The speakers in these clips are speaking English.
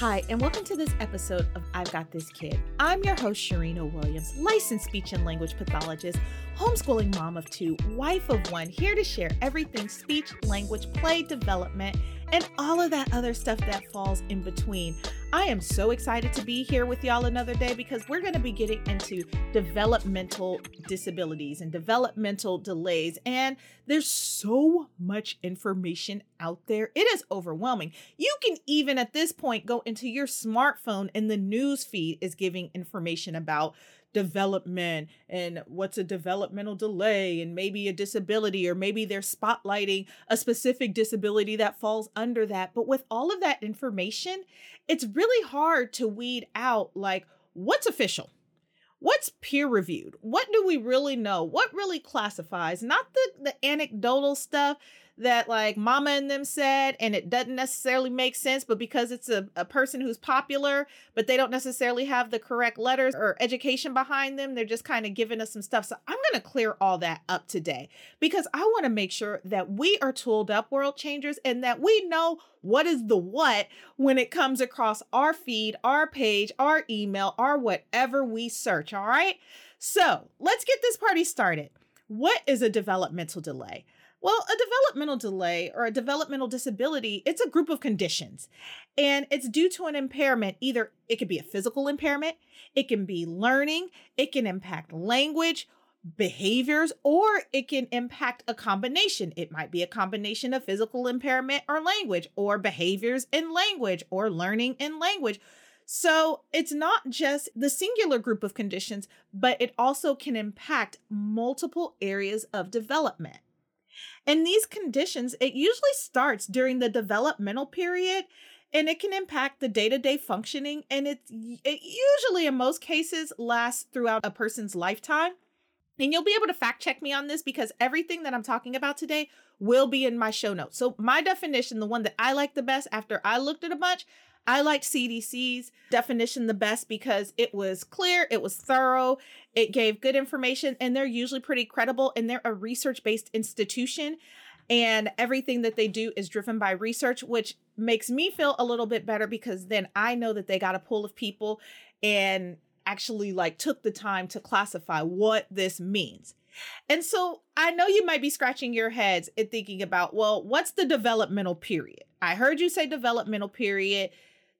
Hi, and welcome to this episode of I've Got This Kid. I'm your host, Sharina Williams, licensed speech and language pathologist, homeschooling mom of two, wife of one, here to share everything speech, language, play, development, and all of that other stuff that falls in between. I am so excited to be here with y'all another day because we're going to be getting into developmental disabilities and developmental delays. And there's so much information out there. It is overwhelming. You can even at this point go into your smartphone and the news feed is giving information about development and what's a developmental delay and maybe a disability or maybe they're spotlighting a specific disability that falls under that. But with all of that information, it's really hard to weed out like what's official? What's peer reviewed? What do we really know? What really classifies? Not the the anecdotal stuff that like mama and them said and it doesn't necessarily make sense but because it's a, a person who's popular but they don't necessarily have the correct letters or education behind them they're just kind of giving us some stuff. So i'm going to clear all that up today because i want to make sure that we are tooled up world changers and that we know what is the what when it comes across our feed our page our email our whatever we search all right? So let's get this party started. What is a developmental delay well, a developmental delay or a developmental disability, it's a group of conditions. And it's due to an impairment. Either it could be a physical impairment, it can be learning, it can impact language, behaviors, or it can impact a combination. It might be a combination of physical impairment or language, or behaviors in language, or learning in language. So it's not just the singular group of conditions, but it also can impact multiple areas of development. In these conditions, it usually starts during the developmental period and it can impact the day-to-day functioning and it, it usually in most cases lasts throughout a person's lifetime. And you'll be able to fact check me on this because everything that I'm talking about today will be in my show notes. So, my definition, the one that I like the best after I looked at a bunch, I liked CDC's definition the best because it was clear, it was thorough, it gave good information, and they're usually pretty credible and they're a research based institution. And everything that they do is driven by research, which makes me feel a little bit better because then I know that they got a pool of people and actually like took the time to classify what this means. And so I know you might be scratching your heads and thinking about, well, what's the developmental period? I heard you say developmental period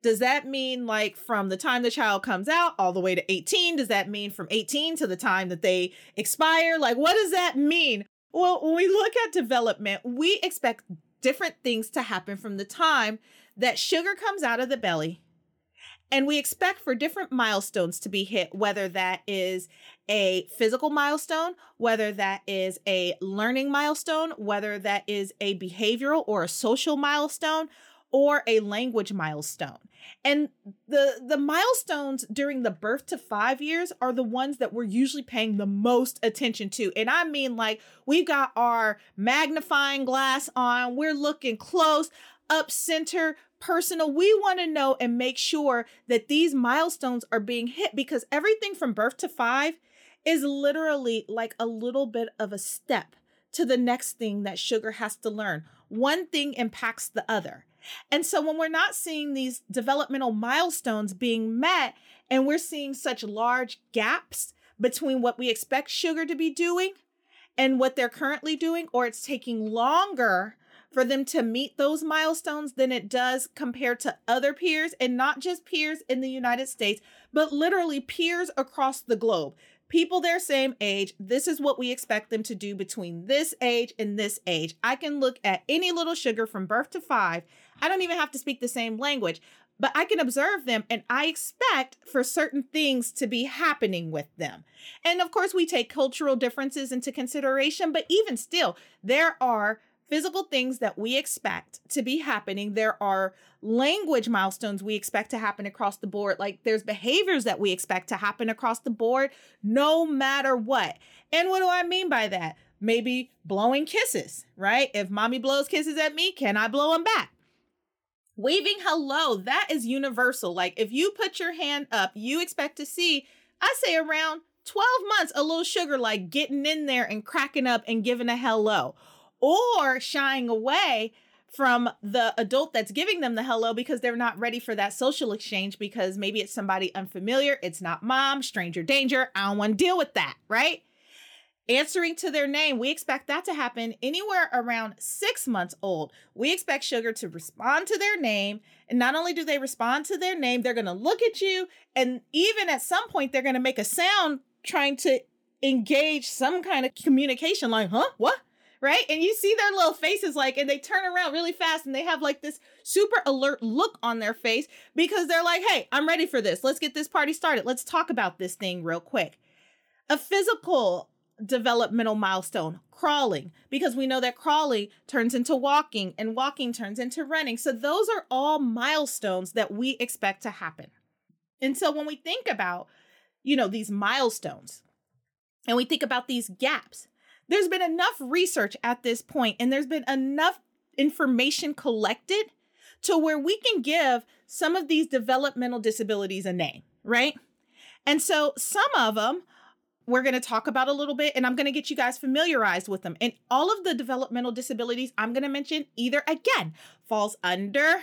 does that mean like from the time the child comes out all the way to 18? Does that mean from 18 to the time that they expire? Like, what does that mean? Well, when we look at development, we expect different things to happen from the time that sugar comes out of the belly. And we expect for different milestones to be hit, whether that is a physical milestone, whether that is a learning milestone, whether that is a behavioral or a social milestone, or a language milestone. And the the milestones during the birth to 5 years are the ones that we're usually paying the most attention to. And I mean like we've got our magnifying glass on, we're looking close, up center, personal. We want to know and make sure that these milestones are being hit because everything from birth to 5 is literally like a little bit of a step to the next thing that sugar has to learn. One thing impacts the other. And so when we're not seeing these developmental milestones being met and we're seeing such large gaps between what we expect sugar to be doing and what they're currently doing, or it's taking longer for them to meet those milestones than it does compared to other peers, and not just peers in the United States, but literally peers across the globe people their same age, this is what we expect them to do between this age and this age. I can look at any little sugar from birth to five. I don't even have to speak the same language, but I can observe them and I expect for certain things to be happening with them. And of course, we take cultural differences into consideration, but even still, there are physical things that we expect to be happening. There are language milestones we expect to happen across the board. Like there's behaviors that we expect to happen across the board, no matter what. And what do I mean by that? Maybe blowing kisses, right? If mommy blows kisses at me, can I blow them back? Waving hello, that is universal. Like if you put your hand up, you expect to see, I say around 12 months, a little sugar like getting in there and cracking up and giving a hello or shying away from the adult that's giving them the hello because they're not ready for that social exchange because maybe it's somebody unfamiliar, it's not mom, stranger danger, I don't want to deal with that, right? Answering to their name, we expect that to happen anywhere around six months old. We expect sugar to respond to their name. And not only do they respond to their name, they're going to look at you. And even at some point, they're going to make a sound trying to engage some kind of communication, like, huh? What? Right? And you see their little faces like, and they turn around really fast and they have like this super alert look on their face because they're like, hey, I'm ready for this. Let's get this party started. Let's talk about this thing real quick. A physical developmental milestone crawling because we know that crawling turns into walking and walking turns into running. So those are all milestones that we expect to happen. And so when we think about, you know, these milestones and we think about these gaps, there's been enough research at this point and there's been enough information collected to where we can give some of these developmental disabilities a name, right? And so some of them we're going to talk about a little bit and I'm going to get you guys familiarized with them. And all of the developmental disabilities I'm going to mention either again falls under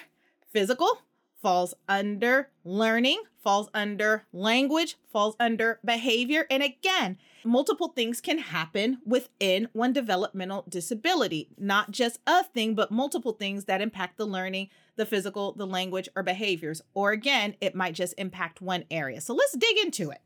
physical, falls under learning, falls under language, falls under behavior. And again, multiple things can happen within one developmental disability, not just a thing, but multiple things that impact the learning, the physical, the language, or behaviors. Or again, it might just impact one area. So let's dig into it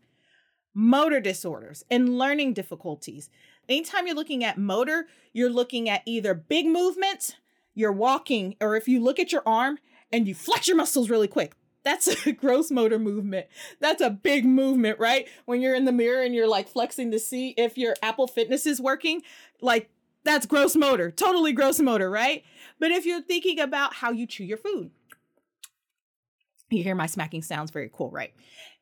motor disorders and learning difficulties. Anytime you're looking at motor, you're looking at either big movements, you're walking, or if you look at your arm and you flex your muscles really quick. That's a gross motor movement. That's a big movement, right? When you're in the mirror and you're like flexing to see if your Apple Fitness is working, like that's gross motor, totally gross motor, right? But if you're thinking about how you chew your food, you hear my smacking sounds very cool, right?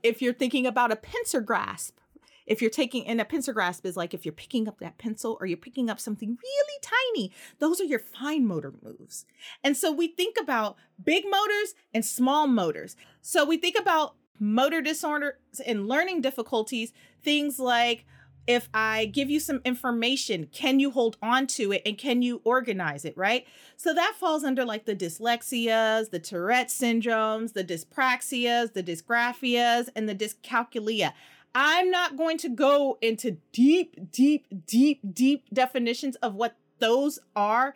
If you're thinking about a pincer grasp, if you're taking and a pincer grasp is like if you're picking up that pencil or you're picking up something really tiny, those are your fine motor moves. And so we think about big motors and small motors. So we think about motor disorders and learning difficulties, things like if I give you some information, can you hold on to it and can you organize it, right? So that falls under like the dyslexias, the Tourette syndromes, the dyspraxias, the dysgraphias, and the dyscalculia. I'm not going to go into deep, deep, deep, deep definitions of what those are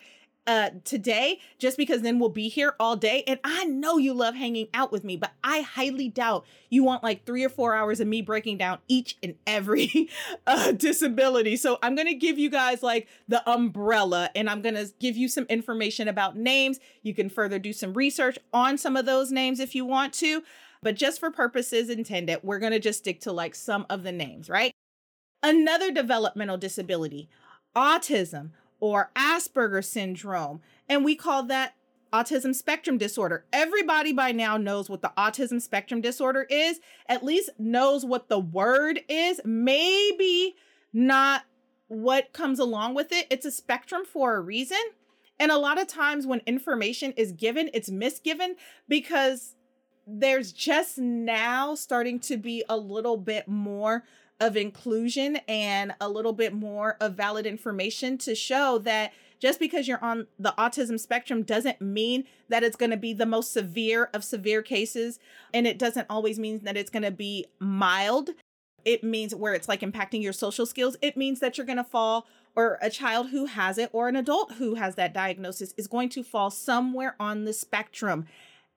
uh, today just because then we'll be here all day. And I know you love hanging out with me, but I highly doubt you want like three or four hours of me breaking down each and every uh, disability. So I'm going to give you guys like the umbrella and I'm going to give you some information about names. You can further do some research on some of those names if you want to. But just for purposes intended, we're going to just stick to like some of the names, right? Another developmental disability, autism or Asperger syndrome. And we call that autism spectrum disorder. Everybody by now knows what the autism spectrum disorder is, at least knows what the word is, maybe not what comes along with it. It's a spectrum for a reason. And a lot of times when information is given, it's misgiven because there's just now starting to be a little bit more of inclusion and a little bit more of valid information to show that just because you're on the autism spectrum doesn't mean that it's going to be the most severe of severe cases. And it doesn't always mean that it's going to be mild. It means where it's like impacting your social skills. It means that you're going to fall, or a child who has it, or an adult who has that diagnosis is going to fall somewhere on the spectrum.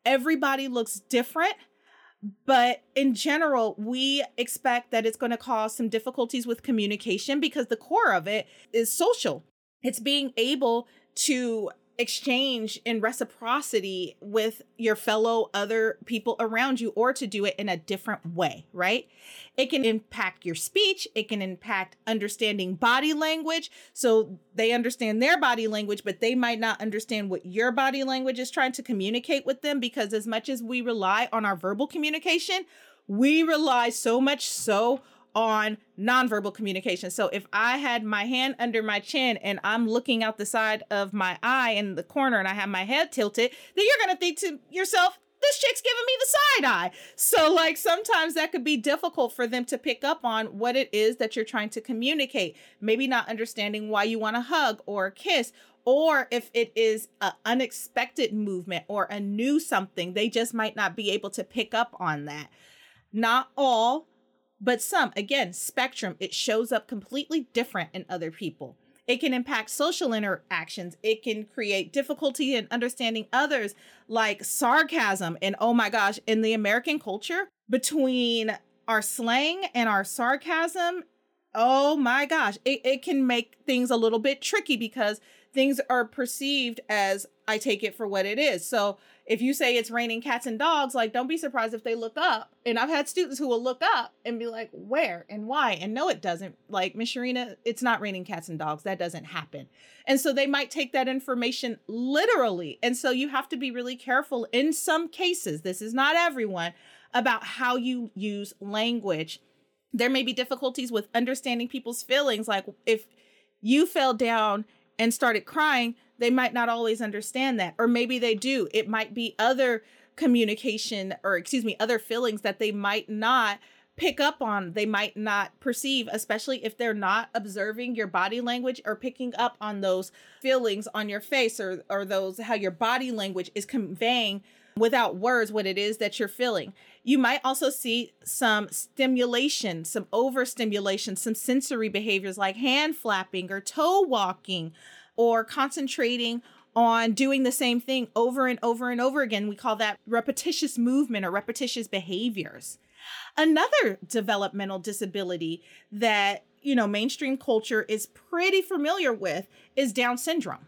Everybody looks different but in general, we expect that it's going to cause some difficulties with communication because the core of it is social. It's being able to exchange in reciprocity with your fellow other people around you or to do it in a different way, right? It can impact your speech, it can impact understanding body language. So they understand their body language, but they might not understand what your body language is trying to communicate with them because as much as we rely on our verbal communication, we rely so much so on nonverbal communication. So if I had my hand under my chin and I'm looking out the side of my eye in the corner and I have my head tilted, then you're going to think to yourself, this chick's giving me the side eye. So, like, sometimes that could be difficult for them to pick up on what it is that you're trying to communicate. Maybe not understanding why you want to hug or a kiss, or if it is an unexpected movement or a new something, they just might not be able to pick up on that. Not all, but some. Again, spectrum, it shows up completely different in other people. It can impact social interactions. It can create difficulty in understanding others, like sarcasm. And oh my gosh, in the American culture, between our slang and our sarcasm, oh my gosh, it, it can make things a little bit tricky because things are perceived as I take it for what it is. So if you say it's raining cats and dogs, like don't be surprised if they look up. And I've had students who will look up and be like, where and why? And no, it doesn't. Like Miss Sharina, it's not raining cats and dogs. That doesn't happen. And so they might take that information literally. And so you have to be really careful in some cases. This is not everyone about how you use language. There may be difficulties with understanding people's feelings. Like if you fell down and started crying, they might not always understand that. Or maybe they do. It might be other communication or, excuse me, other feelings that they might not pick up on, they might not perceive, especially if they're not observing your body language or picking up on those feelings on your face or, or those how your body language is conveying without words what it is that you're feeling. You might also see some stimulation, some overstimulation, some sensory behaviors like hand flapping or toe walking or concentrating on doing the same thing over and over and over again. We call that repetitious movement or repetitious behaviors. Another developmental disability that, you know, mainstream culture is pretty familiar with is Down syndrome.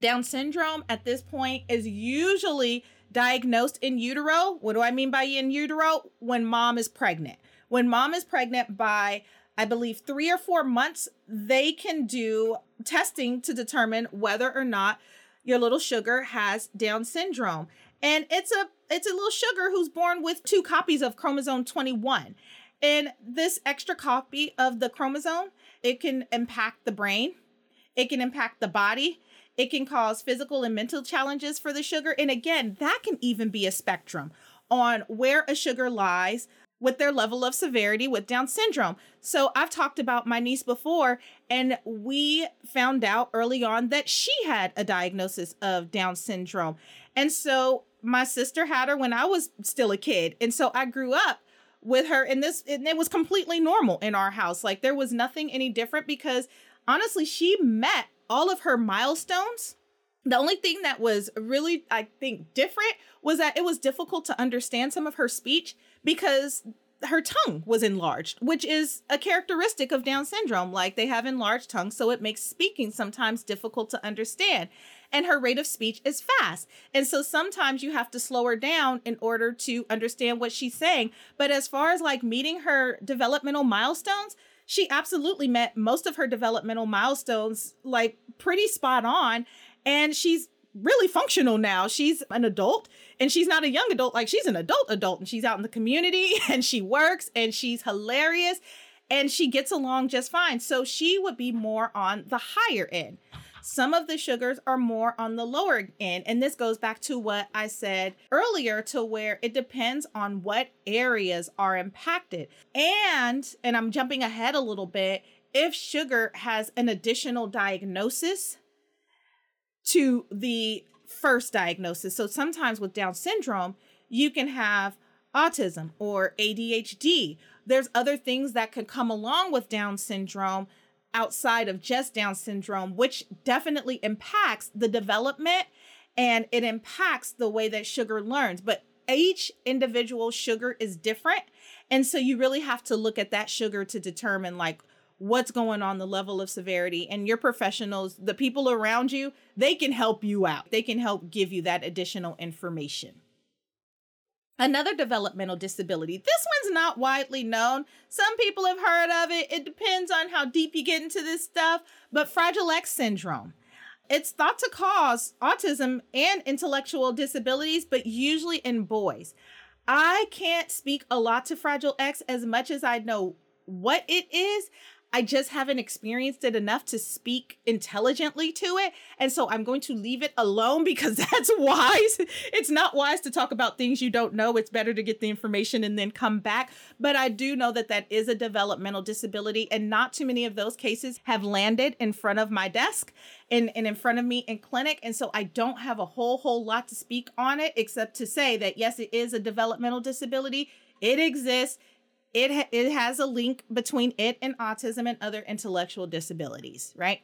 Down syndrome at this point is usually diagnosed in utero. What do I mean by in utero? When mom is pregnant. When mom is pregnant by, I believe, three or four months, they can do testing to determine whether or not your little sugar has Down syndrome. And it's a it's a little sugar who's born with two copies of chromosome 21. And this extra copy of the chromosome, it can impact the brain, it can impact the body, it can cause physical and mental challenges for the sugar. And again, that can even be a spectrum on where a sugar lies with their level of severity with Down syndrome. So I've talked about my niece before, and we found out early on that she had a diagnosis of Down syndrome. And so my sister had her when I was still a kid. And so I grew up with her and this and it was completely normal in our house. Like there was nothing any different because honestly she met all of her milestones. The only thing that was really, I think, different was that it was difficult to understand some of her speech because her tongue was enlarged, which is a characteristic of Down syndrome. Like they have enlarged tongues, so it makes speaking sometimes difficult to understand. And her rate of speech is fast. And so sometimes you have to slow her down in order to understand what she's saying. But as far as like meeting her developmental milestones, she absolutely met most of her developmental milestones like pretty spot on. And she's really functional now. She's an adult and she's not a young adult, like she's an adult adult and she's out in the community and she works and she's hilarious and she gets along just fine. So she would be more on the higher end. Some of the sugars are more on the lower end. And this goes back to what I said earlier to where it depends on what areas are impacted. And, and I'm jumping ahead a little bit, if sugar has an additional diagnosis to the first diagnosis. So sometimes with Down syndrome, you can have autism or ADHD. There's other things that could come along with Down syndrome outside of just Down syndrome, which definitely impacts the development and it impacts the way that sugar learns. But each individual sugar is different. And so you really have to look at that sugar to determine like what's going on the level of severity and your professionals the people around you they can help you out they can help give you that additional information Another developmental disability. This one's not widely known. Some people have heard of it. It depends on how deep you get into this stuff, but Fragile X syndrome. It's thought to cause autism and intellectual disabilities, but usually in boys. I can't speak a lot to Fragile X as much as I know what it is. I just haven't experienced it enough to speak intelligently to it. And so I'm going to leave it alone because that's wise. It's not wise to talk about things you don't know. It's better to get the information and then come back. But I do know that that is a developmental disability, and not too many of those cases have landed in front of my desk and, and in front of me in clinic. And so I don't have a whole, whole lot to speak on it except to say that yes, it is a developmental disability. It exists it ha- it has a link between it and autism and other intellectual disabilities, right?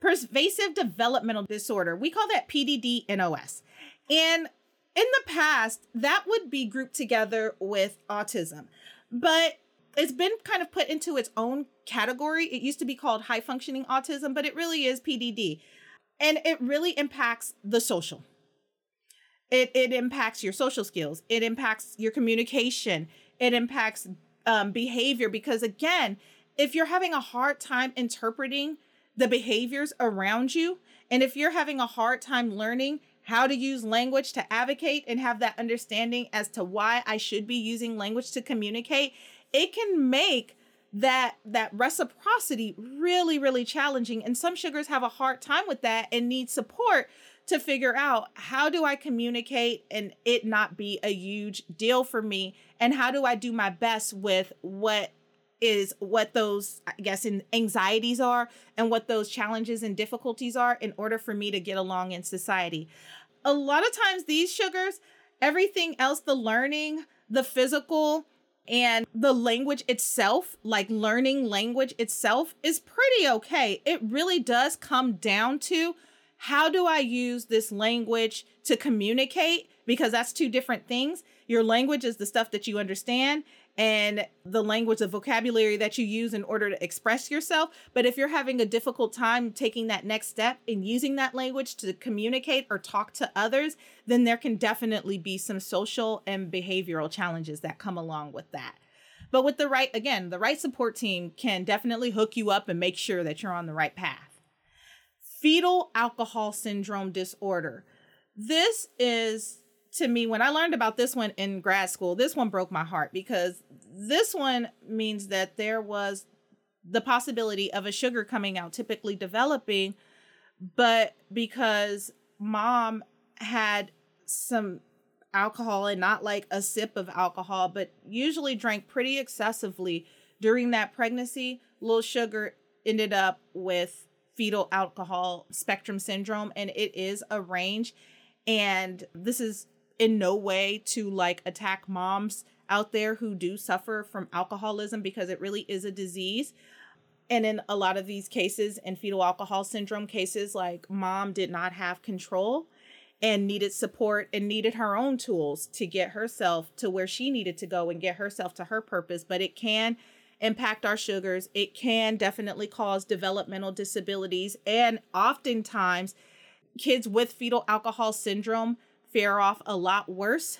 Pervasive developmental disorder, we call that PDD NOS. And in the past, that would be grouped together with autism. But it's been kind of put into its own category. It used to be called high functioning autism, but it really is PDD. And it really impacts the social. It, it impacts your social skills. It impacts your communication it impacts um, behavior because again if you're having a hard time interpreting the behaviors around you and if you're having a hard time learning how to use language to advocate and have that understanding as to why I should be using language to communicate it can make that that reciprocity really really challenging. And some sugars have a hard time with that and need support to figure out how do I communicate and it not be a huge deal for me and how do I do my best with what is what those I guess in anxieties are and what those challenges and difficulties are in order for me to get along in society. A lot of times these sugars, everything else the learning, the physical and the language itself, like learning language itself is pretty okay. It really does come down to how do I use this language to communicate? Because that's two different things. Your language is the stuff that you understand, and the language, the vocabulary that you use in order to express yourself. But if you're having a difficult time taking that next step in using that language to communicate or talk to others, then there can definitely be some social and behavioral challenges that come along with that. But with the right, again, the right support team can definitely hook you up and make sure that you're on the right path fetal alcohol syndrome disorder. This is to me when I learned about this one in grad school, this one broke my heart because this one means that there was the possibility of a sugar coming out typically developing but because mom had some alcohol and not like a sip of alcohol but usually drank pretty excessively during that pregnancy little sugar ended up with fetal alcohol spectrum syndrome and it is a range and this is in no way to like attack moms out there who do suffer from alcoholism because it really is a disease and in a lot of these cases in fetal alcohol syndrome cases like mom did not have control and needed support and needed her own tools to get herself to where she needed to go and get herself to her purpose but it can impact our sugars. It can definitely cause developmental disabilities. And oftentimes, kids with fetal alcohol syndrome fare off a lot worse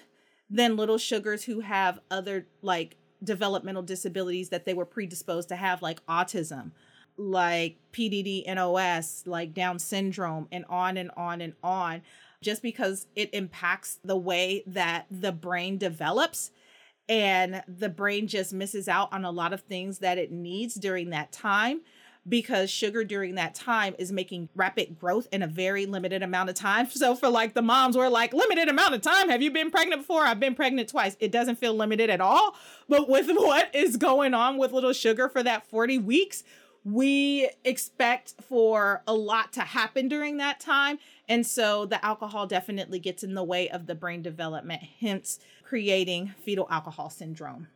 than little sugars who have other like developmental disabilities that they were predisposed to have, like autism, like PDD, NOS, like Down syndrome, and on and on and on. Just because it impacts the way that the brain develops and the brain just misses out on a lot of things that it needs during that time because sugar during that time is making rapid growth in a very limited amount of time. So for like the moms we're like limited amount of time. Have you been pregnant before? I've been pregnant twice. It doesn't feel limited at all. But with what is going on with little sugar for that 40 weeks, we expect for a lot to happen during that time. And so the alcohol definitely gets in the way of the brain development, hence creating fetal alcohol syndrome.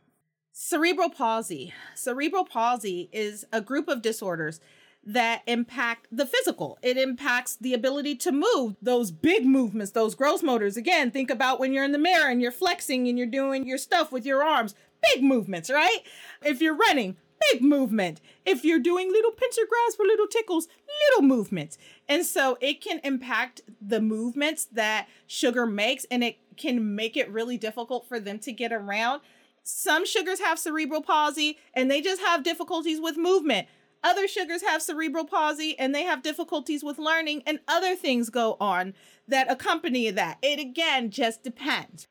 Cerebral palsy. Cerebral palsy is a group of disorders that impact the physical. It impacts the ability to move, those big movements, those gross motors. Again, think about when you're in the mirror and you're flexing and you're doing your stuff with your arms. Big movements, right? If you're running, big movement. If you're doing little pincer grabs for little tickles, little movements. And so it can impact the movements that sugar makes and it can make it really difficult for them to get around. Some sugars have cerebral palsy and they just have difficulties with movement. Other sugars have cerebral palsy and they have difficulties with learning, and other things go on that accompany that. It again just depends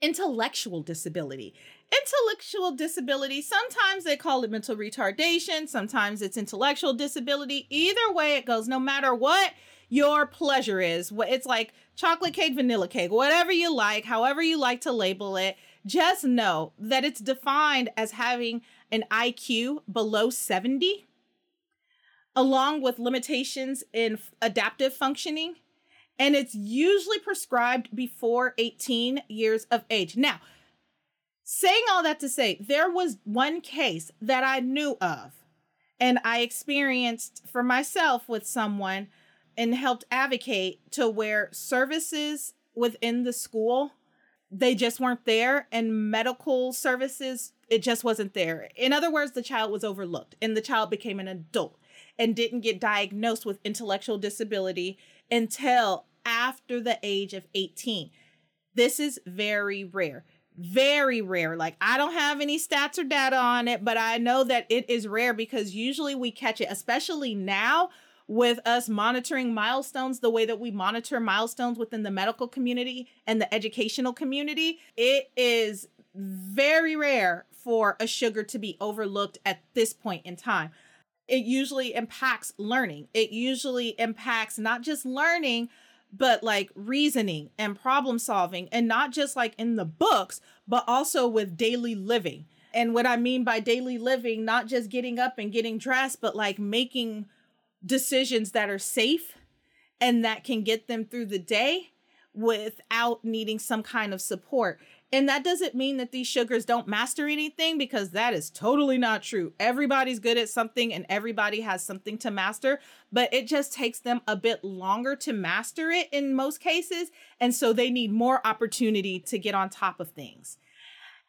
intellectual disability. intellectual disability, sometimes they call it mental retardation, sometimes it's intellectual disability. Either way it goes, no matter what your pleasure is, it's like chocolate cake, vanilla cake, whatever you like, however you like to label it, just know that it's defined as having an IQ below 70, along with limitations in adaptive functioning. And it's usually prescribed before 18 years of age. Now, saying all that to say, there was one case that I knew of and I experienced for myself with someone and helped advocate to where services within the school they just weren't there and medical services it just wasn't there. In other words the child was overlooked and the child became an adult and didn't get diagnosed with intellectual disability until after the age of 18 this is very rare very rare. Like i don't have any stats or data on it but i know that it is rare because usually we catch it especially now with us monitoring milestones the way that we monitor milestones within the medical community and the educational community, it is very rare for a sugar to be overlooked at this point in time. It usually impacts learning. It usually impacts not just learning, but like reasoning and problem solving, and not just like in the books, but also with daily living. And what I mean by daily living, not just getting up and getting dressed, but like making decisions that are safe and that can get them through the day without needing some kind of support. And that doesn't mean that these sugars don't master anything because that is totally not true. Everybody's good at something and everybody has something to master, but it just takes them a bit longer to master it in most cases. And so they need more opportunity to get on top of things.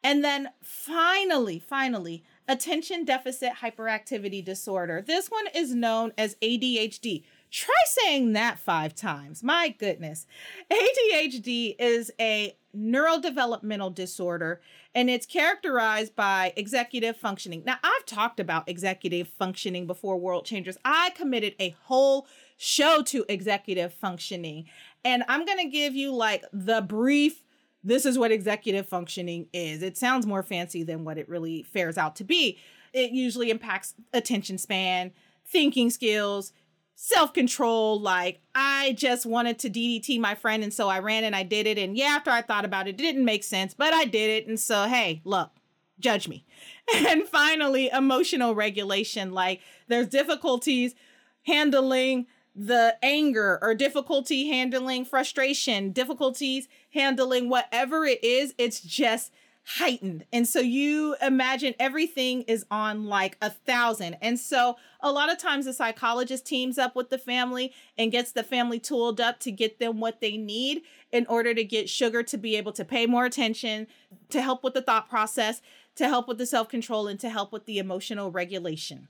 And then finally, finally, attention deficit hyperactivity disorder. This one is known as ADHD. Try saying that five times. My goodness. ADHD is a neurodevelopmental disorder and it's characterized by executive functioning. Now, I've talked about executive functioning before World Changers. I committed a whole show to executive functioning, and I'm going to give you like the brief this is what executive functioning is. It sounds more fancy than what it really fares out to be. It usually impacts attention span, thinking skills, self control. Like, I just wanted to DDT my friend, and so I ran and I did it. And yeah, after I thought about it, it didn't make sense, but I did it. And so, hey, look, judge me. And finally, emotional regulation. Like, there's difficulties handling the anger or difficulty handling frustration, difficulties handling whatever it is, it's just heightened. And so you imagine everything is on like a thousand. And so a lot of times the psychologist teams up with the family and gets the family tooled up to get them what they need in order to get sugar to be able to pay more attention, to help with the thought process, to help with the self control, and to help with the emotional regulation.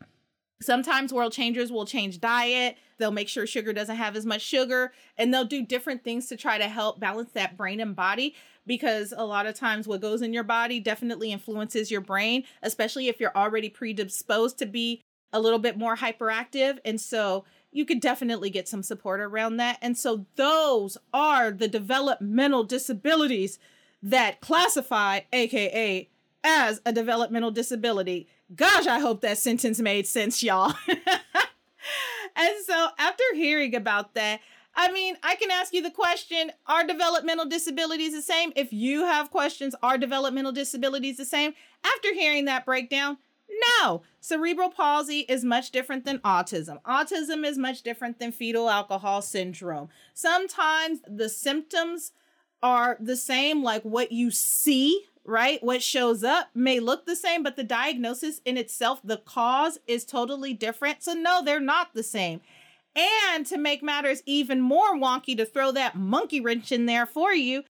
Sometimes world changers will change diet. They'll make sure sugar doesn't have as much sugar and they'll do different things to try to help balance that brain and body because a lot of times what goes in your body definitely influences your brain, especially if you're already predisposed to be a little bit more hyperactive. And so you could definitely get some support around that. And so those are the developmental disabilities that classify AKA as a developmental disability. Gosh, I hope that sentence made sense, y'all. and so after hearing about that, I mean, I can ask you the question Are developmental disabilities the same? If you have questions, are developmental disabilities the same? After hearing that breakdown, no. Cerebral palsy is much different than autism. Autism is much different than fetal alcohol syndrome. Sometimes the symptoms are the same, like what you see right? What shows up may look the same, but the diagnosis in itself, the cause is totally different. So, no, they're not the same. And to make matters even more wonky, to throw that monkey wrench in there for you,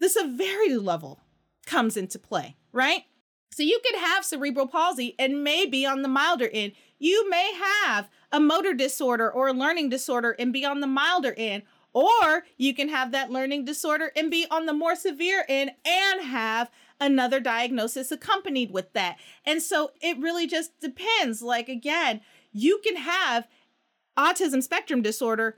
the severity level comes into play, right? So, you could have cerebral palsy and may be on the milder end. You may have a motor disorder or a learning disorder and be on the milder end. Or you can have that learning disorder and be on the more severe end and have another diagnosis accompanied with that. And so it really just depends. Like, again, you can have autism spectrum disorder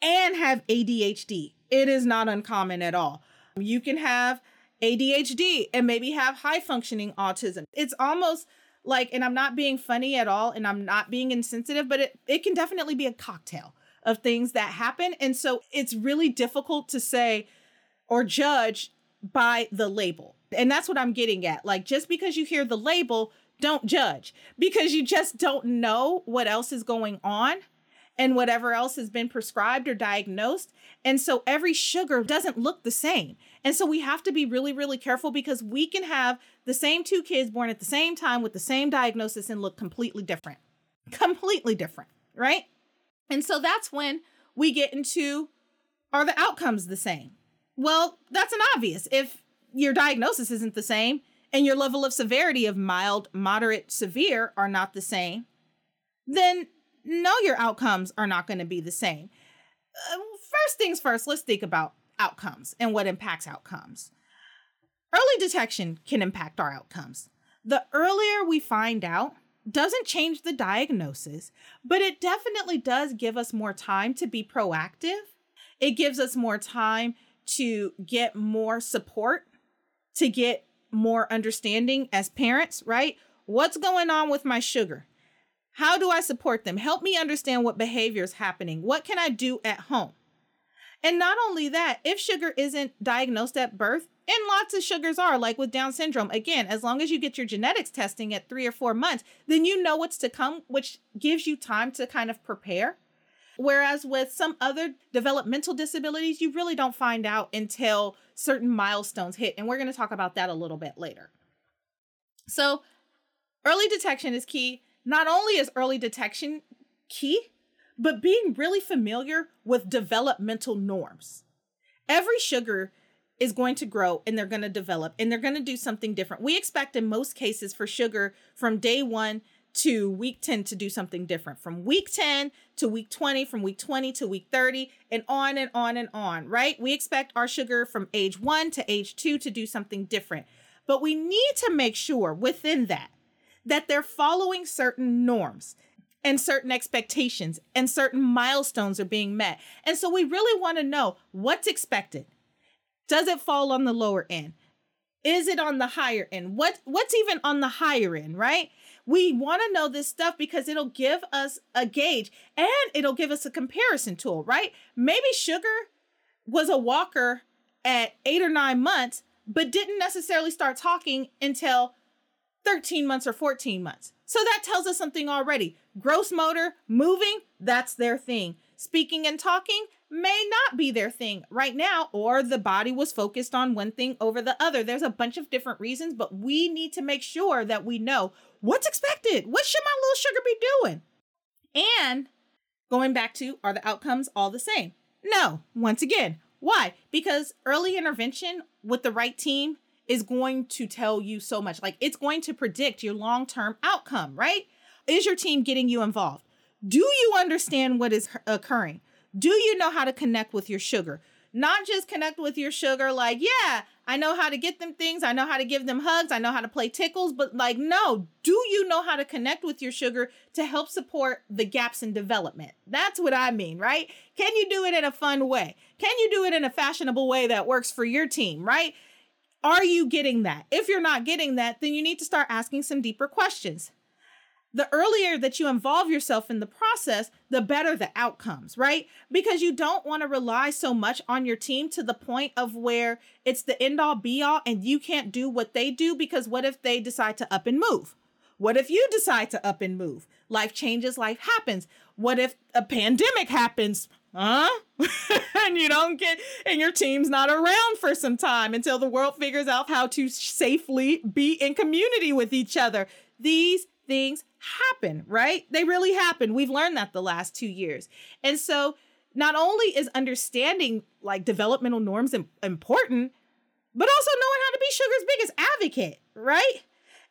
and have ADHD. It is not uncommon at all. You can have ADHD and maybe have high functioning autism. It's almost like, and I'm not being funny at all and I'm not being insensitive, but it, it can definitely be a cocktail of things that happen. And so it's really difficult to say or judge by the label. And that's what I'm getting at. Like, just because you hear the label, don't judge because you just don't know what else is going on and whatever else has been prescribed or diagnosed. And so every sugar doesn't look the same. And so we have to be really, really careful because we can have the same two kids born at the same time with the same diagnosis and look completely different. Completely different, right? And so that's when we get into are the outcomes the same? Well, that's an obvious. If your diagnosis isn't the same and your level of severity of mild, moderate, severe are not the same, then no, your outcomes are not going to be the same. Uh, first things first, let's think about outcomes and what impacts outcomes. Early detection can impact our outcomes. The earlier we find out doesn't change the diagnosis, but it definitely does give us more time to be proactive. It gives us more time to get more support, to get more understanding as parents, right? What's going on with my sugar? How do I support them? Help me understand what behavior is happening. What can I do at home? And not only that, if sugar isn't diagnosed at birth, and lots of sugars are, like with Down syndrome, again, as long as you get your genetics testing at three or four months, then you know what's to come, which gives you time to kind of prepare. Whereas with some other developmental disabilities, you really don't find out until certain milestones hit. And we're going to talk about that a little bit later. So, early detection is key. Not only is early detection key, but being really familiar with developmental norms. Every sugar is going to grow and they're going to develop and they're going to do something different. We expect in most cases for sugar from day one to week 10 to do something different, from week 10 to week 20, from week 20 to week 30, and on and on and on, right? We expect our sugar from age one to age two to do something different. But we need to make sure within that that they're following certain norms and certain expectations and certain milestones are being met. And so we really want to know what's expected. Does it fall on the lower end? Is it on the higher end? What what's even on the higher end, right? We want to know this stuff because it'll give us a gauge and it'll give us a comparison tool, right? Maybe sugar was a walker at 8 or 9 months but didn't necessarily start talking until 13 months or 14 months. So that tells us something already. Gross motor, moving, that's their thing. Speaking and talking may not be their thing right now, or the body was focused on one thing over the other. There's a bunch of different reasons, but we need to make sure that we know what's expected. What should my little sugar be doing? And going back to are the outcomes all the same? No, once again. Why? Because early intervention with the right team is going to tell you so much. Like it's going to predict your long term outcome, right? Is your team getting you involved? Do you understand what is occurring? Do you know how to connect with your sugar? Not just connect with your sugar, like, yeah, I know how to get them things. I know how to give them hugs. I know how to play tickles. But, like, no, do you know how to connect with your sugar to help support the gaps in development? That's what I mean, right? Can you do it in a fun way? Can you do it in a fashionable way that works for your team, right? Are you getting that? If you're not getting that, then you need to start asking some deeper questions. The earlier that you involve yourself in the process, the better the outcomes, right? Because you don't want to rely so much on your team to the point of where it's the end all be all and you can't do what they do because what if they decide to up and move? What if you decide to up and move? Life changes, life happens. What if a pandemic happens? Huh? and you don't get, and your team's not around for some time until the world figures out how to safely be in community with each other. These things happen, right? They really happen. We've learned that the last two years. And so, not only is understanding like developmental norms important, but also knowing how to be sugar's biggest advocate, right?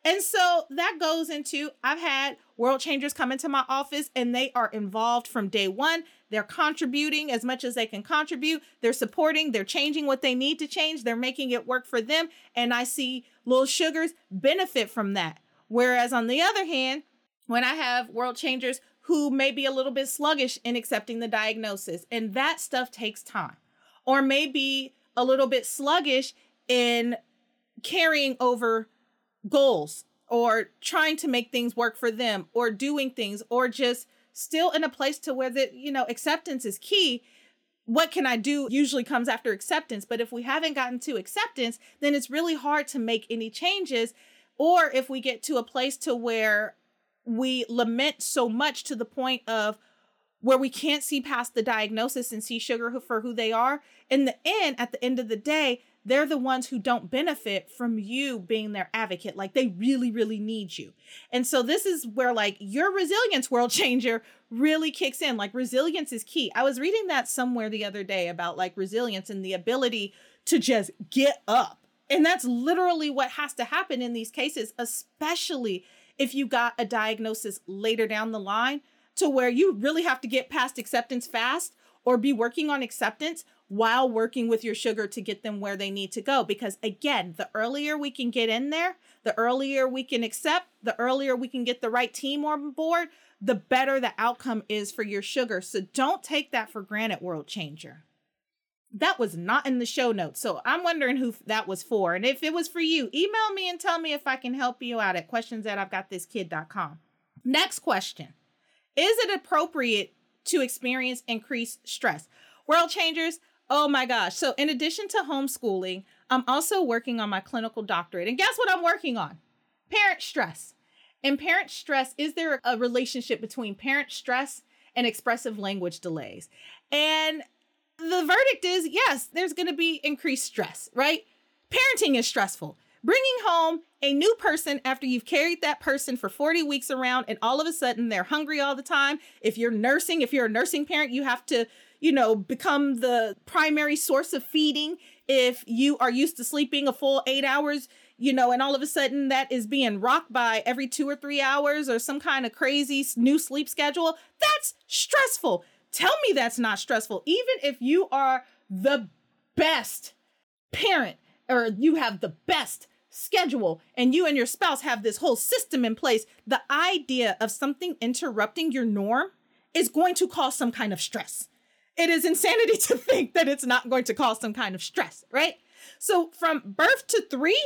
And so that goes into I've had world changers come into my office and they are involved from day one. They're contributing as much as they can contribute. They're supporting, they're changing what they need to change, they're making it work for them. And I see little sugars benefit from that. Whereas on the other hand, when I have world changers who may be a little bit sluggish in accepting the diagnosis, and that stuff takes time, or maybe a little bit sluggish in carrying over goals or trying to make things work for them or doing things or just still in a place to where the you know acceptance is key. What can i do usually comes after acceptance but if we haven't gotten to acceptance then it's really hard to make any changes or if we get to a place to where we lament so much to the point of where we can't see past the diagnosis and see sugar for who they are in the end at the end of the day they're the ones who don't benefit from you being their advocate. Like they really really need you. And so this is where like your resilience world changer really kicks in. Like resilience is key. I was reading that somewhere the other day about like resilience and the ability to just get up and that's literally what has to happen in these cases especially if you got a diagnosis later down the line to where you really have to get past acceptance fast or be working on acceptance while working with your sugar to get them where they need to go. Because again, the earlier we can get in there, the earlier we can accept, the earlier we can get the right team on board, the better the outcome is for your sugar. So don't take that for granted, world changer. That was not in the show notes. So I'm wondering who that was for. And if it was for you, email me and tell me if I can help you out at questions at I've got this kid.com. Next question Is it appropriate to experience increased stress? World changers, oh my gosh. So, in addition to homeschooling, I'm also working on my clinical doctorate. And guess what I'm working on? Parent stress. And parent stress, is there a relationship between parent stress and expressive language delays? And the verdict is yes, there's going to be increased stress, right? Parenting is stressful. Bringing home a new person after you've carried that person for 40 weeks around and all of a sudden they're hungry all the time. If you're nursing, if you're a nursing parent, you have to, you know, become the primary source of feeding. If you are used to sleeping a full eight hours, you know, and all of a sudden that is being rocked by every two or three hours or some kind of crazy new sleep schedule, that's stressful. Tell me that's not stressful. Even if you are the best parent or you have the best schedule and you and your spouse have this whole system in place, the idea of something interrupting your norm is going to cause some kind of stress. It is insanity to think that it's not going to cause some kind of stress, right? So from birth to three,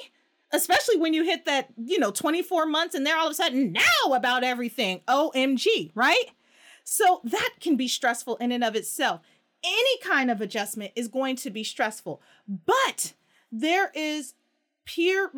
especially when you hit that, you know, 24 months and they're all of a sudden now about everything, OMG, right? So that can be stressful in and of itself. Any kind of adjustment is going to be stressful, but there is peer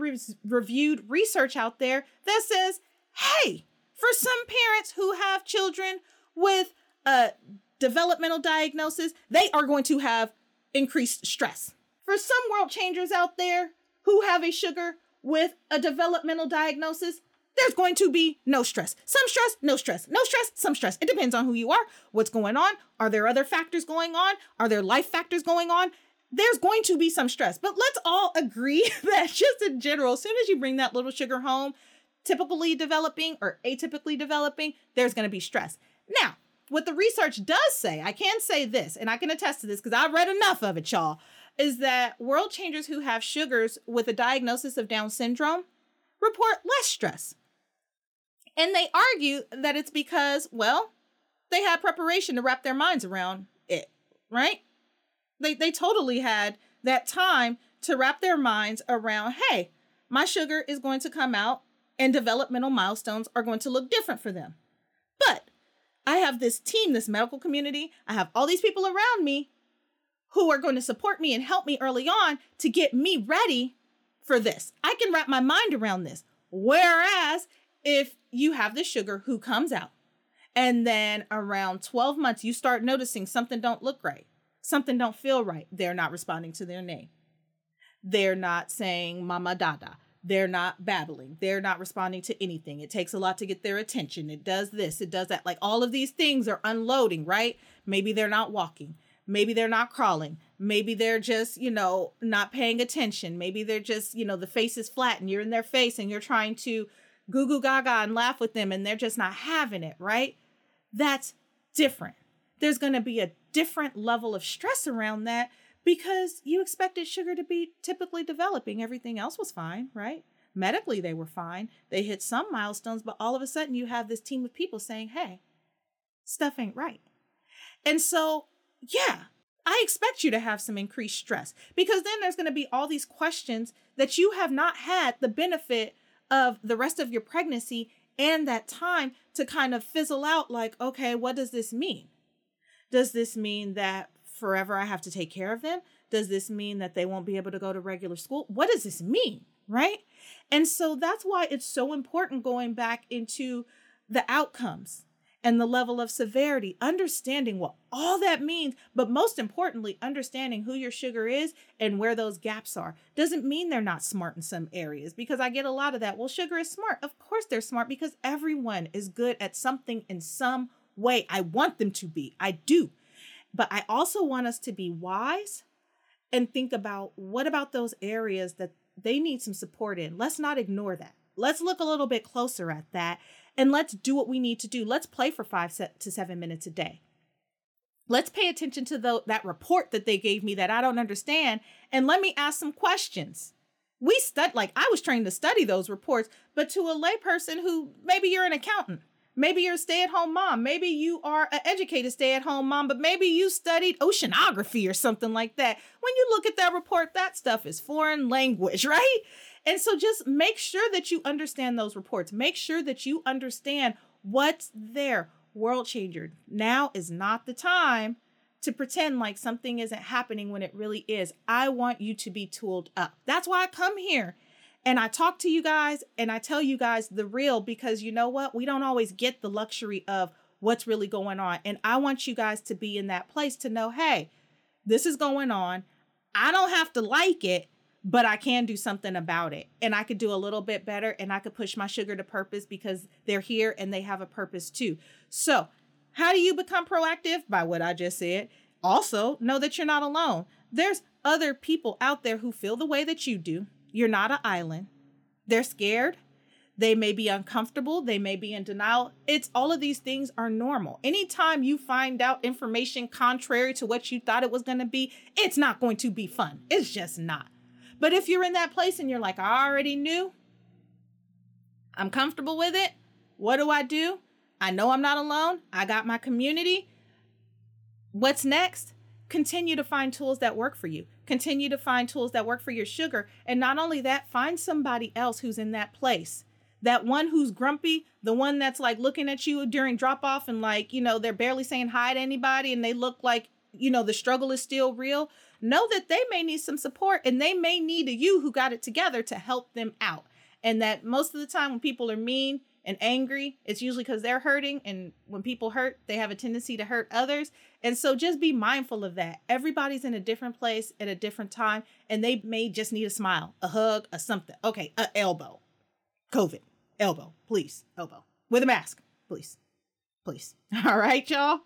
reviewed research out there that says, hey, for some parents who have children with a developmental diagnosis, they are going to have increased stress. For some world changers out there who have a sugar with a developmental diagnosis, there's going to be no stress. Some stress, no stress. No stress, some stress. It depends on who you are, what's going on. Are there other factors going on? Are there life factors going on? there's going to be some stress. But let's all agree that just in general, as soon as you bring that little sugar home, typically developing or atypically developing, there's going to be stress. Now, what the research does say, I can say this, and I can attest to this because I've read enough of it, y'all, is that world changers who have sugars with a diagnosis of Down syndrome report less stress. And they argue that it's because, well, they had preparation to wrap their minds around it, right? they they totally had that time to wrap their minds around hey my sugar is going to come out and developmental milestones are going to look different for them. But i have this team this medical community i have all these people around me who are going to support me and help me early on to get me ready for this. I can wrap my mind around this. Whereas if you have the sugar who comes out and then around 12 months you start noticing something don't look right something don't feel right. They're not responding to their name. They're not saying mama dada. They're not babbling. They're not responding to anything. It takes a lot to get their attention. It does this, it does that. Like all of these things are unloading, right? Maybe they're not walking. Maybe they're not crawling. Maybe they're just, you know, not paying attention. Maybe they're just, you know, the face is flat and you're in their face and you're trying to goo goo gaga and laugh with them and they're just not having it, right? That's different. There's going to be a different level of stress around that because you expected sugar to be typically developing. Everything else was fine, right? Medically, they were fine. They hit some milestones, but all of a sudden you have this team of people saying, hey, stuff ain't right. And so, yeah, I expect you to have some increased stress because then there's going to be all these questions that you have not had the benefit of the rest of your pregnancy and that time to kind of fizzle out like, okay, what does this mean? Does this mean that forever I have to take care of them? Does this mean that they won't be able to go to regular school? What does this mean? Right. And so that's why it's so important going back into the outcomes and the level of severity, understanding what all that means, but most importantly, understanding who your sugar is and where those gaps are. Doesn't mean they're not smart in some areas because I get a lot of that. Well, sugar is smart. Of course, they're smart because everyone is good at something in some way. I want them to be, I do. But I also want us to be wise and think about what about those areas that they need some support in. Let's not ignore that. Let's look a little bit closer at that and let's do what we need to do. Let's play for five to seven minutes a day. Let's pay attention to the, that report that they gave me that I don't understand and let me ask some questions. We stud like I was trained to study those reports, but to a layperson who maybe you're an accountant, maybe you're a stay-at-home mom, maybe you are an educated stay-at-home mom, but maybe you studied oceanography or something like that. When you look at that report, that stuff is foreign language, right? And so just make sure that you understand those reports. Make sure that you understand what's there. World changer. Now is not the time to pretend like something isn't happening when it really is. I want you to be tooled up. That's why I come here and I talk to you guys and I tell you guys the real because you know what? We don't always get the luxury of what's really going on. And I want you guys to be in that place to know, hey, this is going on. I don't have to like it, but I can do something about it. And I could do a little bit better and I could push my sugar to purpose because they're here and they have a purpose too. So, how do you become proactive? By what I just said. Also, know that you're not alone. There's other people out there who feel the way that you do. You're not an island. They're scared. They may be uncomfortable. They may be in denial. It's all of these things are normal. Anytime you find out information contrary to what you thought it was going to be, it's not going to be fun. It's just not. But if you're in that place and you're like, I already knew, I'm comfortable with it, what do I do? I know I'm not alone. I got my community. What's next? Continue to find tools that work for you. Continue to find tools that work for your sugar. And not only that, find somebody else who's in that place. That one who's grumpy, the one that's like looking at you during drop off and like, you know, they're barely saying hi to anybody and they look like, you know, the struggle is still real know that they may need some support and they may need a you who got it together to help them out. And that most of the time when people are mean and angry, it's usually because they're hurting. And when people hurt, they have a tendency to hurt others. And so just be mindful of that. Everybody's in a different place at a different time, and they may just need a smile, a hug, a something. Okay, a elbow. COVID. Elbow, please. Elbow. With a mask, please. Please. All right, y'all.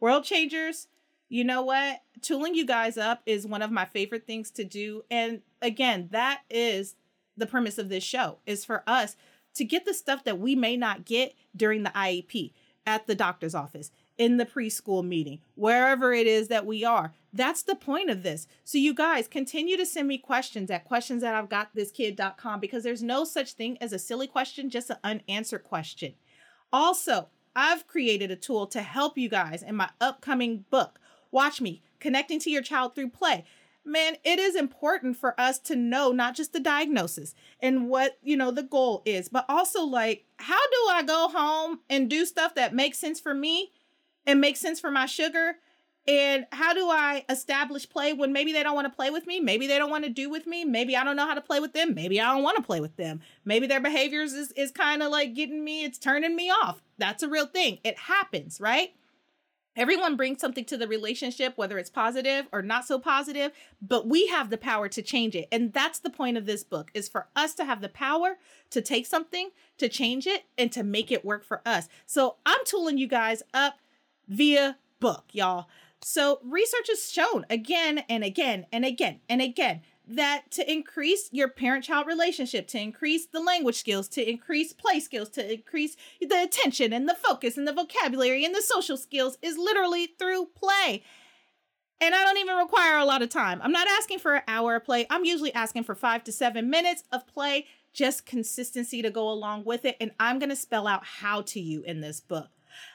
World changers you know what? Tooling you guys up is one of my favorite things to do. And again, that is the premise of this show is for us to get the stuff that we may not get during the IEP at the doctor's office, in the preschool meeting, wherever it is that we are. That's the point of this. So you guys continue to send me questions at questions that I've got this kid.com because there's no such thing as a silly question, just an unanswered question. Also, I've created a tool to help you guys in my upcoming book Watch me connecting to your child through play. Man, it is important for us to know not just the diagnosis and what, you know, the goal is, but also like, how do I go home and do stuff that makes sense for me and makes sense for my sugar? And how do I establish play when maybe they don't want to play with me? Maybe they don't want to do with me. Maybe I don't know how to play with them. Maybe I don't want to play with them. Maybe their behaviors is, is kind of like getting me, it's turning me off. That's a real thing. It happens, right? Everyone brings something to the relationship, whether it's positive or not so positive, but we have the power to change it. And that's the point of this book is for us to have the power to take something, to change it, and to make it work for us. So I'm tooling you guys up via book, y'all. So research has shown again and again and again and again that to increase your parent child relationship, to increase the language skills, to increase play skills, to increase the attention and the focus and the vocabulary and the social skills is literally through play. And I don't even require a lot of time. I'm not asking for an hour of play. I'm usually asking for five to seven minutes of play, just consistency to go along with it. And I'm going to spell out how to you in this book.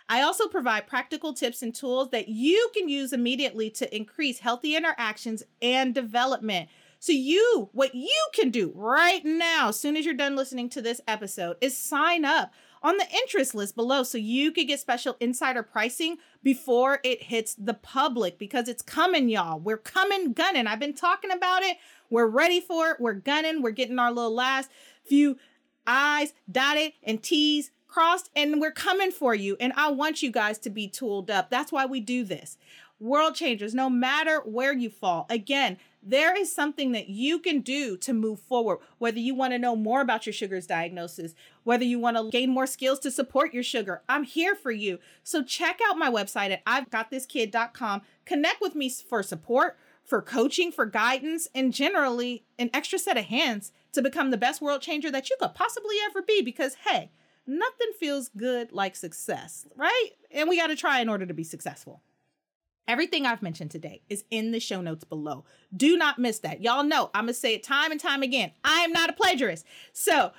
I also provide practical tips and tools that you can use immediately to increase healthy interactions and development. So, you, what you can do right now, as soon as you're done listening to this episode, is sign up on the interest list below so you could get special insider pricing before it hits the public because it's coming, y'all. We're coming gunning. I've been talking about it. We're ready for it. We're gunning. We're getting our little last few I's dotted and T's crossed, and we're coming for you. And I want you guys to be tooled up. That's why we do this. World changers, no matter where you fall. Again, there is something that you can do to move forward. Whether you want to know more about your sugar's diagnosis, whether you want to gain more skills to support your sugar, I'm here for you. So check out my website at I'vegotthiskid.com. Connect with me for support, for coaching, for guidance, and generally an extra set of hands to become the best world changer that you could possibly ever be. Because, hey, nothing feels good like success, right? And we got to try in order to be successful. Everything I've mentioned today is in the show notes below. Do not miss that. Y'all know I'm going to say it time and time again. I am not a plagiarist. So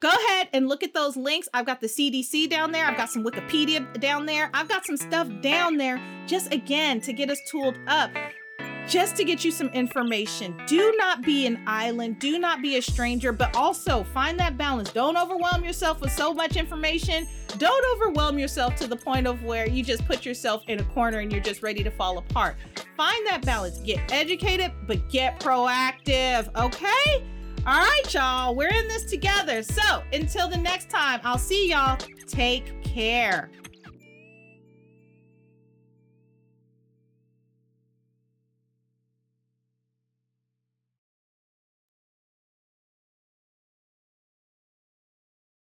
go ahead and look at those links. I've got the CDC down there. I've got some Wikipedia down there. I've got some stuff down there just again to get us tooled up just to get you some information. Do not be an island, do not be a stranger, but also find that balance. Don't overwhelm yourself with so much information. Don't overwhelm yourself to the point of where you just put yourself in a corner and you're just ready to fall apart. Find that balance. Get educated, but get proactive, okay? All right, y'all, we're in this together. So until the next time, I'll see y'all. Take care.